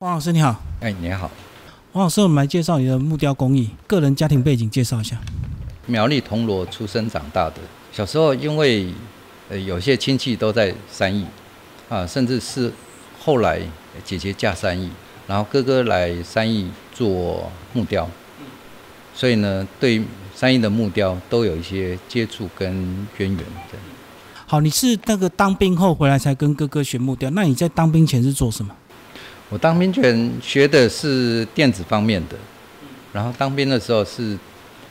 王老师你好，哎，你好，王老师，我们来介绍你的木雕工艺，个人家庭背景介绍一下。苗栗铜锣出生长大的，小时候因为呃有些亲戚都在三义啊，甚至是后来姐姐嫁三义，然后哥哥来三义做木雕，所以呢，对三义的木雕都有一些接触跟渊源的。好，你是那个当兵后回来才跟哥哥学木雕，那你在当兵前是做什么？我当兵前学的是电子方面的，然后当兵的时候是，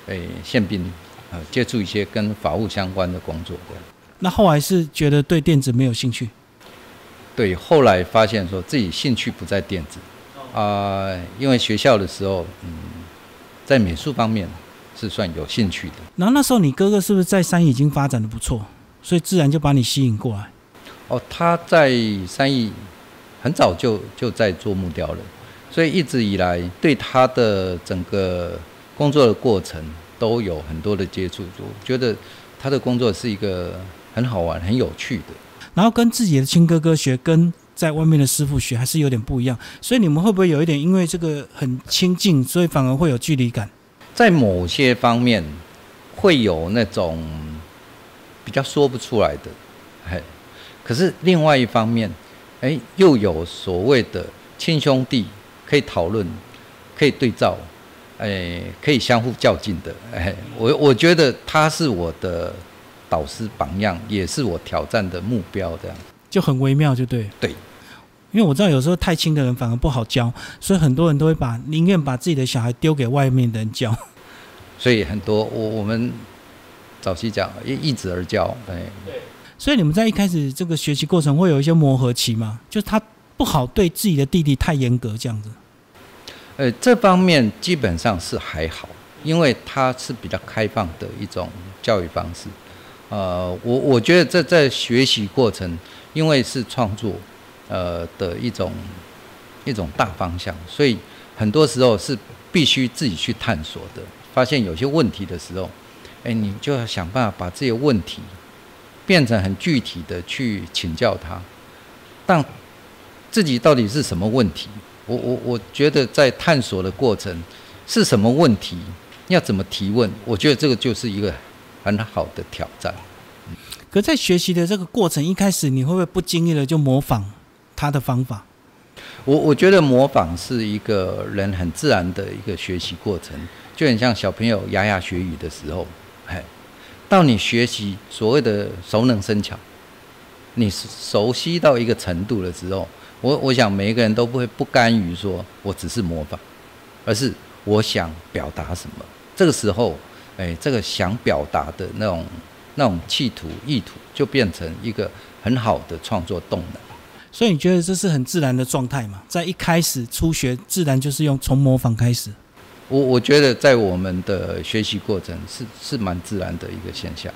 诶宪兵，呃接触一些跟法务相关的工作的。那后来是觉得对电子没有兴趣，对，后来发现说自己兴趣不在电子，啊、因为学校的时候，嗯，在美术方面是算有兴趣的。然后那时候你哥哥是不是在三已经发展的不错，所以自然就把你吸引过来？哦，他在三义很早就就在做木雕了，所以一直以来对他的整个工作的过程都有很多的接触。我觉得他的工作是一个很好玩、很有趣的。然后跟自己的亲哥哥学，跟在外面的师傅学还是有点不一样，所以你们会不会有一点因为这个很亲近，所以反而会有距离感？在某些方面会有那种比较说不出来的，嘿。可是另外一方面，哎，又有所谓的亲兄弟可以讨论，可以对照，哎，可以相互较劲的，哎，我我觉得他是我的导师榜样，也是我挑战的目标，这样。就很微妙，就对。对，因为我知道有时候太亲的人反而不好教，所以很多人都会把宁愿把自己的小孩丢给外面的人教。所以很多我我们早期讲一一子而教，哎，所以你们在一开始这个学习过程会有一些磨合期吗？就是他不好对自己的弟弟太严格这样子。呃，这方面基本上是还好，因为它是比较开放的一种教育方式。呃，我我觉得这在学习过程，因为是创作，呃的一种一种大方向，所以很多时候是必须自己去探索的。发现有些问题的时候，哎，你就要想办法把这些问题变成很具体的去请教他，但自己到底是什么问题？我我我觉得在探索的过程是什么问题，要怎么提问？我觉得这个就是一个很好的挑战。可在学习的这个过程，一开始你会不会不经意的就模仿他的方法？我我觉得模仿是一个人很自然的一个学习过程，就很像小朋友牙牙学语的时候，哎，到你学习所谓的熟能生巧，你熟悉到一个程度的时候，我我想每一个人都不会不甘于说我只是模仿，而是我想表达什么。这个时候，哎，这个想表达的那种那种企图意图，就变成一个很好的创作动能。所以你觉得这是很自然的状态嘛？在一开始初学，自然就是用从模仿开始。我我觉得在我们的学习过程是是蛮自然的一个现象。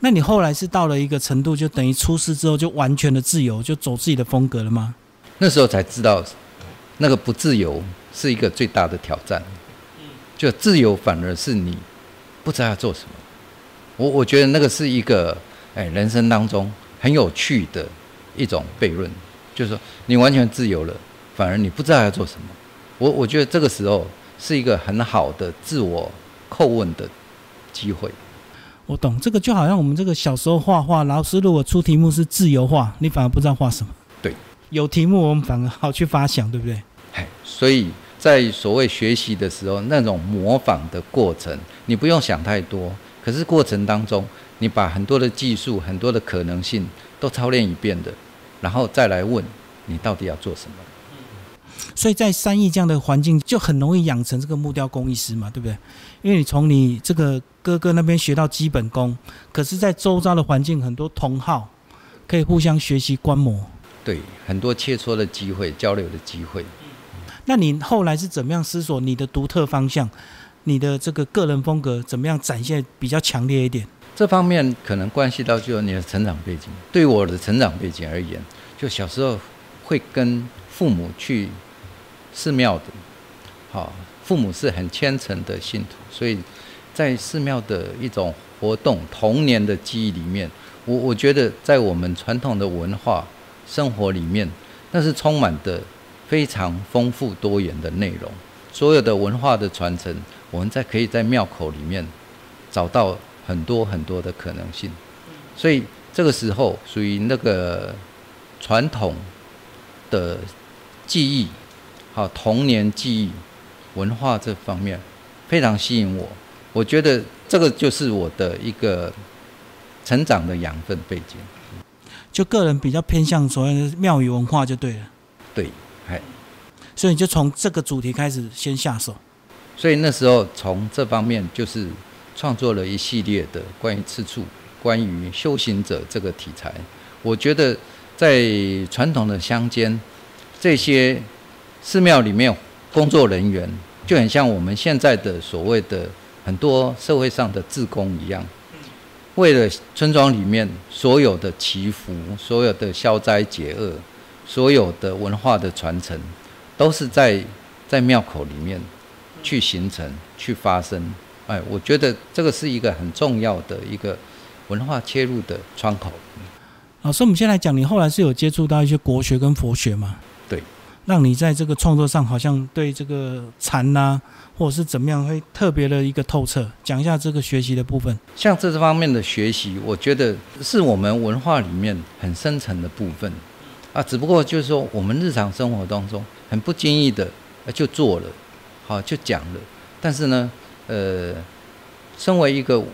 那你后来是到了一个程度，就等于出师之后就完全的自由，就走自己的风格了吗？那时候才知道，那个不自由是一个最大的挑战。就自由反而是你不知道要做什么。我我觉得那个是一个哎人生当中很有趣的一种悖论，就是说你完全自由了，反而你不知道要做什么。我我觉得这个时候是一个很好的自我叩问的机会。我懂，这个就好像我们这个小时候画画，老师如果出题目是自由画，你反而不知道画什么。对，有题目我们反而好去发想，对不对？哎，所以在所谓学习的时候，那种模仿的过程，你不用想太多。可是过程当中，你把很多的技术、很多的可能性都操练一遍的，然后再来问你到底要做什么。所以在三义这样的环境，就很容易养成这个木雕工艺师嘛，对不对？因为你从你这个哥哥那边学到基本功，可是，在周遭的环境很多同好，可以互相学习观摩。对，很多切磋的机会、交流的机会。那你后来是怎么样思索你的独特方向，你的这个个人风格怎么样展现比较强烈一点？这方面可能关系到就是你的成长背景。对我的成长背景而言，就小时候会跟父母去寺庙的，好，父母是很虔诚的信徒，所以在寺庙的一种活动、童年的记忆里面，我我觉得在我们传统的文化生活里面，那是充满的非常丰富多元的内容。所有的文化的传承，我们在可以在庙口里面找到很多很多的可能性。所以这个时候属于那个传统的记忆，好童年记忆、文化这方面非常吸引我。我觉得这个就是我的一个成长的养分背景。就个人比较偏向所谓的庙宇文化就对了。对，还所以你就从这个主题开始先下手。所以那时候从这方面就是创作了一系列的关于吃醋。关于修行者这个题材，我觉得在传统的乡间，这些寺庙里面工作人员就很像我们现在的所谓的很多社会上的志工一样，为了村庄里面所有的祈福、所有的消灾解厄、所有的文化的传承，都是在在庙口里面去形成、去发生。哎，我觉得这个是一个很重要的一个。文化切入的窗口。老师，我们先来讲，你后来是有接触到一些国学跟佛学吗？让你在这个创作上好像对这个禅呐，或者是怎么样，会特别的一个透彻。讲一下这个学习的部分。像这方面的学习，我觉得是我们文化里面很深层的部分啊。只不过就是说，我们日常生活当中很不经意的就做了，好就讲了。但是呢，呃，身为一个。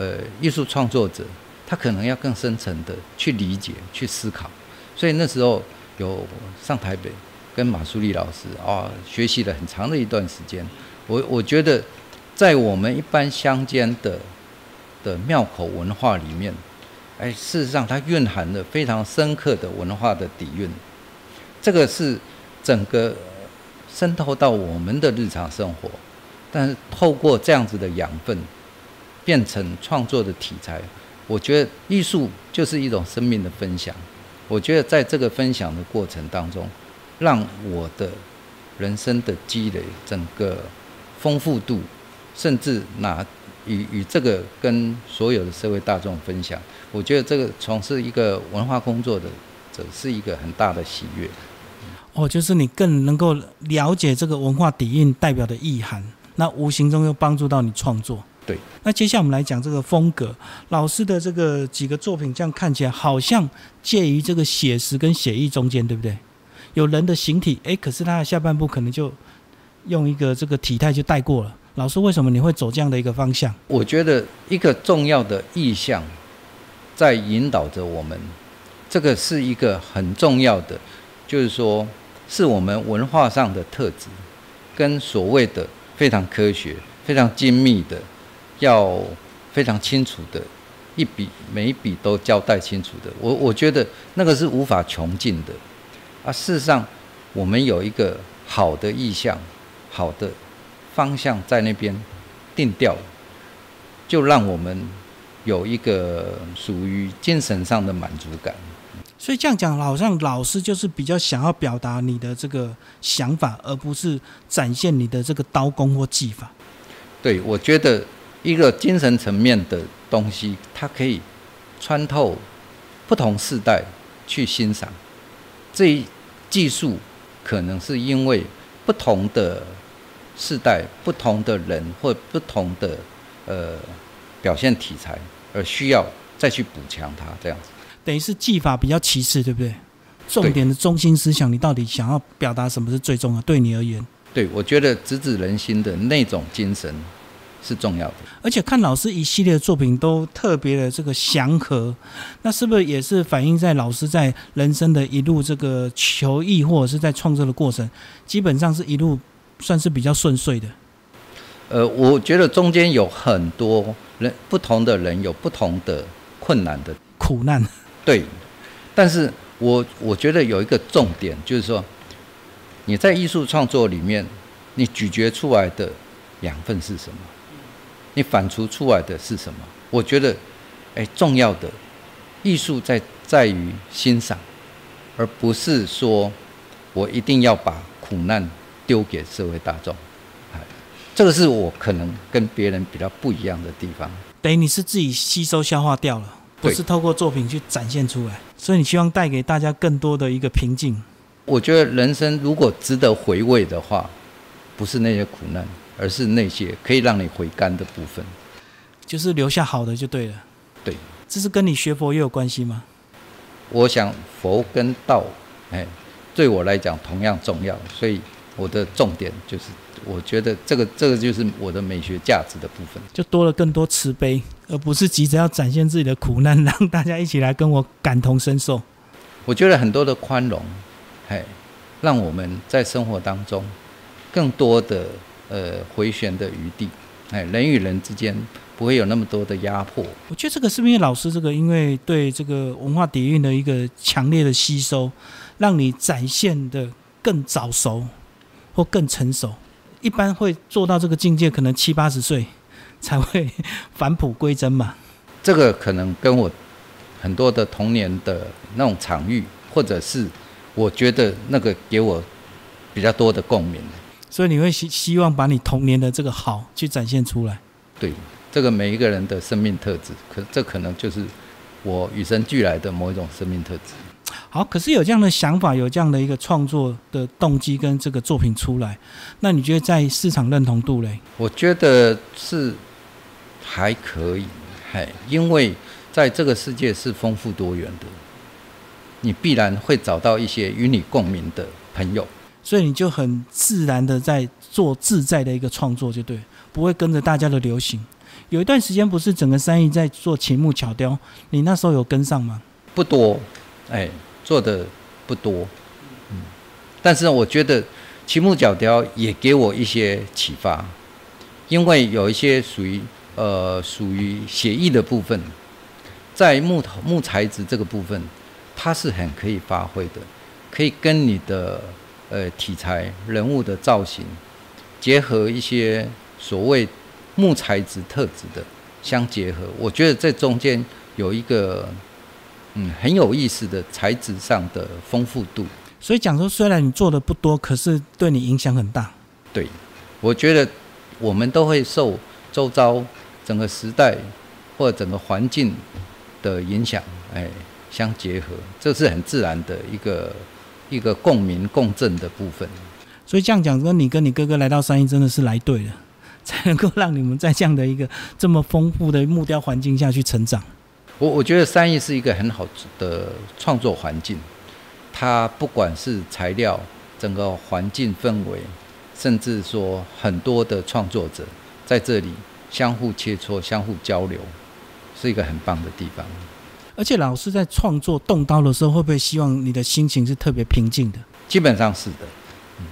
呃，艺术创作者他可能要更深层的去理解、去思考，所以那时候有上台北跟马苏丽老师啊学习了很长的一段时间。我我觉得在我们一般乡间的的庙口文化里面，哎，事实上它蕴含了非常深刻的文化的底蕴。这个是整个渗透到我们的日常生活，但是透过这样子的养分。变成创作的题材，我觉得艺术就是一种生命的分享。我觉得在这个分享的过程当中，让我的人生的积累整个丰富度，甚至拿与与这个跟所有的社会大众分享，我觉得这个从事一个文化工作的者是一个很大的喜悦。哦，就是你更能够了解这个文化底蕴代表的意涵，那无形中又帮助到你创作。对，那接下来我们来讲这个风格。老师的这个几个作品，这样看起来好像介于这个写实跟写意中间，对不对？有人的形体，哎，可是他的下半部可能就用一个这个体态就带过了。老师，为什么你会走这样的一个方向？我觉得一个重要的意象在引导着我们，这个是一个很重要的，就是说是我们文化上的特质，跟所谓的非常科学、非常精密的。要非常清楚的，一笔每一笔都交代清楚的。我我觉得那个是无法穷尽的啊。事实上，我们有一个好的意向、好的方向在那边定调，就让我们有一个属于精神上的满足感。所以这样讲，好像老师就是比较想要表达你的这个想法，而不是展现你的这个刀工或技法。对，我觉得。一个精神层面的东西，它可以穿透不同世代去欣赏。这一技术可能是因为不同的世代、不同的人或不同的呃表现题材而需要再去补强它，这样子。等于是技法比较其次，对不对？重点的中心思想，你到底想要表达什么是最重要？对你而言，对我觉得直指人心的那种精神。是重要的，而且看老师一系列的作品都特别的这个祥和，那是不是也是反映在老师在人生的一路这个求艺或者是在创作的过程，基本上是一路算是比较顺遂的。呃，我觉得中间有很多人不同的人有不同的困难的苦难，对。但是我我觉得有一个重点就是说，你在艺术创作里面，你咀嚼出来的养分是什么？你反刍出来的是什么？我觉得，哎，重要的艺术在在于欣赏，而不是说我一定要把苦难丢给社会大众。哎，这个是我可能跟别人比较不一样的地方。等于你是自己吸收消化掉了，不是透过作品去展现出来，所以你希望带给大家更多的一个平静。我觉得人生如果值得回味的话，不是那些苦难，而是那些可以让你回甘的部分。就是留下好的就对了。对，这是跟你学佛也有关系吗？我想佛跟道，哎，对我来讲同样重要，所以我的重点就是，我觉得这个这个就是我的美学价值的部分。就多了更多慈悲，而不是急着要展现自己的苦难，让大家一起来跟我感同身受。我觉得很多的宽容，哎，让我们在生活当中更多的呃回旋的余地，哎，人与人之间不会有那么多的压迫。我觉得这个是不是因为老师这个，因为对这个文化底蕴的一个强烈的吸收，让你展现的更早熟或更成熟。一般会做到这个境界，可能七八十岁才会返璞归真嘛。这个可能跟我很多的童年的那种场域，或者是我觉得那个给我比较多的共鸣。所以你会希希望把你童年的这个好去展现出来。对，这个每一个人的生命特质，可这可能就是我与生俱来的某一种生命特质。好，可是有这样的想法，有这样的一个创作的动机跟这个作品出来，那你觉得在市场认同度嘞？我觉得是还可以，嘿，因为在这个世界是丰富多元的，你必然会找到一些与你共鸣的朋友。所以你就很自然的在做自在的一个创作，就对，不会跟着大家的流行。有一段时间不是整个三亿在做秦木巧雕，你那时候有跟上吗？不多，哎，做的不多，嗯，但是我觉得秦木角雕也给我一些启发，因为有一些属于呃属于写意的部分，在木头木材质这个部分，它是很可以发挥的，可以跟你的呃题材人物的造型结合一些所谓木材质特质的相结合，我觉得这中间有一个。嗯，很有意思的材质上的丰富度。所以讲说，虽然你做的不多，可是对你影响很大。对，我觉得我们都会受周遭整个时代或者整个环境的影响，哎，相结合，这是很自然的一个一个共鸣共振的部分。所以这样讲，跟你跟你哥哥来到三一，真的是来对了，才能够让你们在这样的一个这么丰富的木雕环境下去成长。我我觉得三义是一个很好的创作环境，它不管是材料、整个环境氛围，甚至说很多的创作者在这里相互切磋、相互交流，是一个很棒的地方。而且老师在创作动刀的时候，会不会希望你的心情是特别平静的？基本上是的，嗯，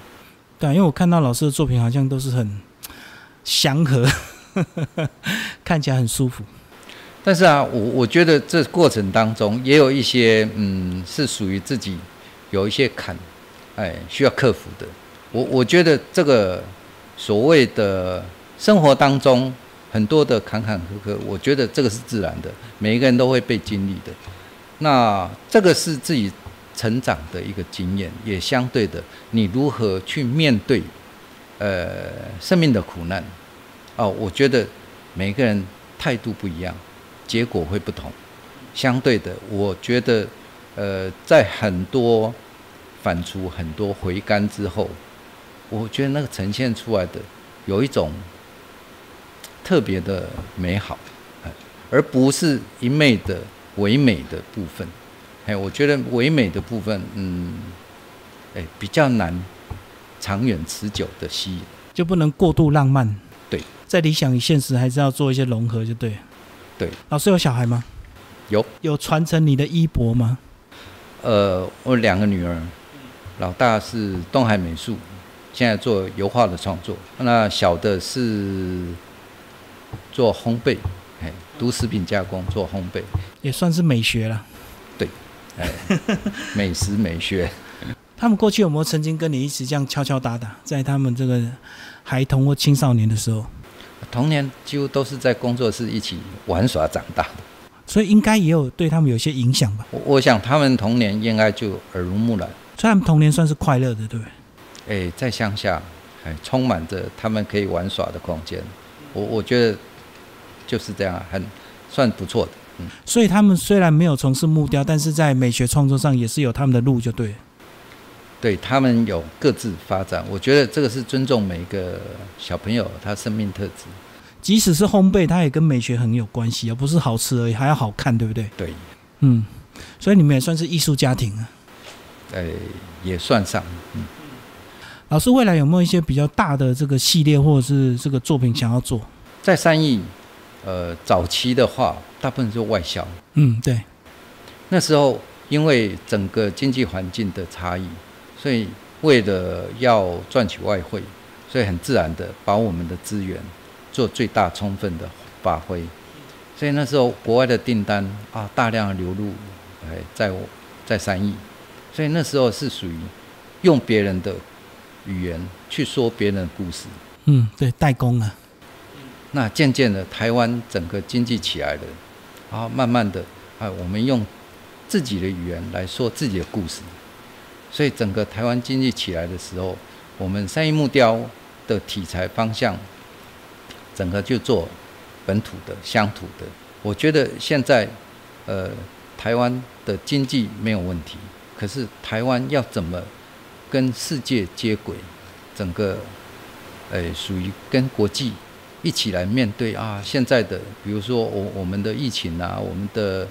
对，因为我看到老师的作品好像都是很祥和，看起来很舒服。但是啊，我我觉得这过程当中也有一些，嗯，是属于自己有一些坎，哎，需要克服的。我我觉得这个所谓的生活当中很多的坎坎坷坷，我觉得这个是自然的，每一个人都会被经历的。那这个是自己成长的一个经验，也相对的，你如何去面对呃生命的苦难？哦，我觉得每个人态度不一样。结果会不同，相对的，我觉得，呃，在很多反刍、很多回甘之后，我觉得那个呈现出来的有一种特别的美好，而不是一昧的唯美的部分。哎，我觉得唯美的部分，嗯，哎，比较难长远持久的吸引，就不能过度浪漫。对，在理想与现实还是要做一些融合，就对。对，老师有小孩吗？有，有传承你的衣钵吗？呃，我两个女儿，老大是东海美术，现在做油画的创作，那小的是做烘焙，哎，读食品加工，做烘焙，也算是美学了。对，哎，美食美学。他们过去有没有曾经跟你一起这样敲敲打打，在他们这个孩童或青少年的时候？童年几乎都是在工作室一起玩耍长大的，所以应该也有对他们有些影响吧。我我想他们童年应该就耳濡目染，所以他们童年算是快乐的，对不对？哎，在乡下，哎，充满着他们可以玩耍的空间。我我觉得就是这样，很算不错的。嗯，所以他们虽然没有从事木雕，但是在美学创作上也是有他们的路，就对。对他们有各自发展。我觉得这个是尊重每一个小朋友他生命特质。即使是烘焙，它也跟美学很有关系，而不是好吃而已，还要好看，对不对？对，嗯，所以你们也算是艺术家庭啊。呃，也算上。嗯，老师未来有没有一些比较大的这个系列或者是这个作品想要做？在三亿，呃，早期的话，大部分是外销。嗯，对。那时候因为整个经济环境的差异，所以为了要赚取外汇，所以很自然的把我们的资源。做最大充分的发挥，所以那时候国外的订单啊，大量流入，哎，在我，在三亿，所以那时候是属于用别人的语言去说别人的故事。嗯，对，代工啊。那渐渐的，台湾整个经济起来了，然后，慢慢的，啊，我们用自己的语言来说自己的故事，所以整个台湾经济起来的时候，我们三一木雕的题材方向。整个就做本土的乡土的，我觉得现在呃台湾的经济没有问题，可是台湾要怎么跟世界接轨，整个诶属于跟国际一起来面对啊现在的比如说我我们的疫情啊，我们的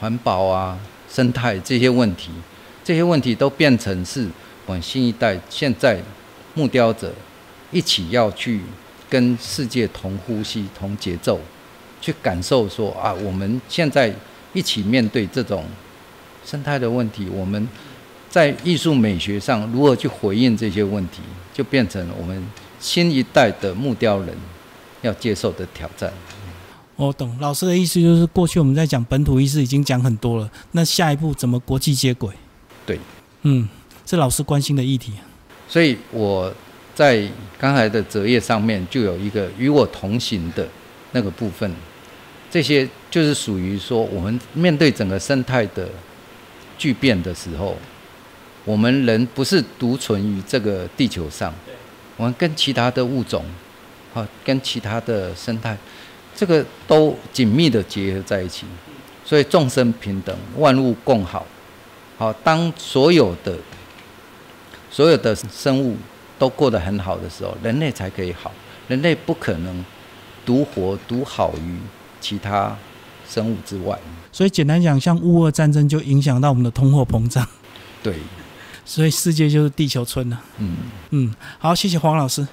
环保啊、生态这些问题，这些问题都变成是我们新一代现在木雕者一起要去。跟世界同呼吸、同节奏，去感受说啊，我们现在一起面对这种生态的问题，我们在艺术美学上如何去回应这些问题，就变成我们新一代的木雕人要接受的挑战。我懂老师的意思，就是过去我们在讲本土意识已经讲很多了，那下一步怎么国际接轨？对，嗯，是老师关心的议题。所以我。在刚才的折页上面就有一个与我同行的那个部分，这些就是属于说，我们面对整个生态的巨变的时候，我们人不是独存于这个地球上，我们跟其他的物种，啊，跟其他的生态，这个都紧密的结合在一起，所以众生平等，万物共好，好，当所有的所有的生物。都过得很好的时候，人类才可以好。人类不可能独活独好于其他生物之外。所以简单讲，像乌俄战争就影响到我们的通货膨胀。对，所以世界就是地球村了。嗯嗯，好，谢谢黄老师。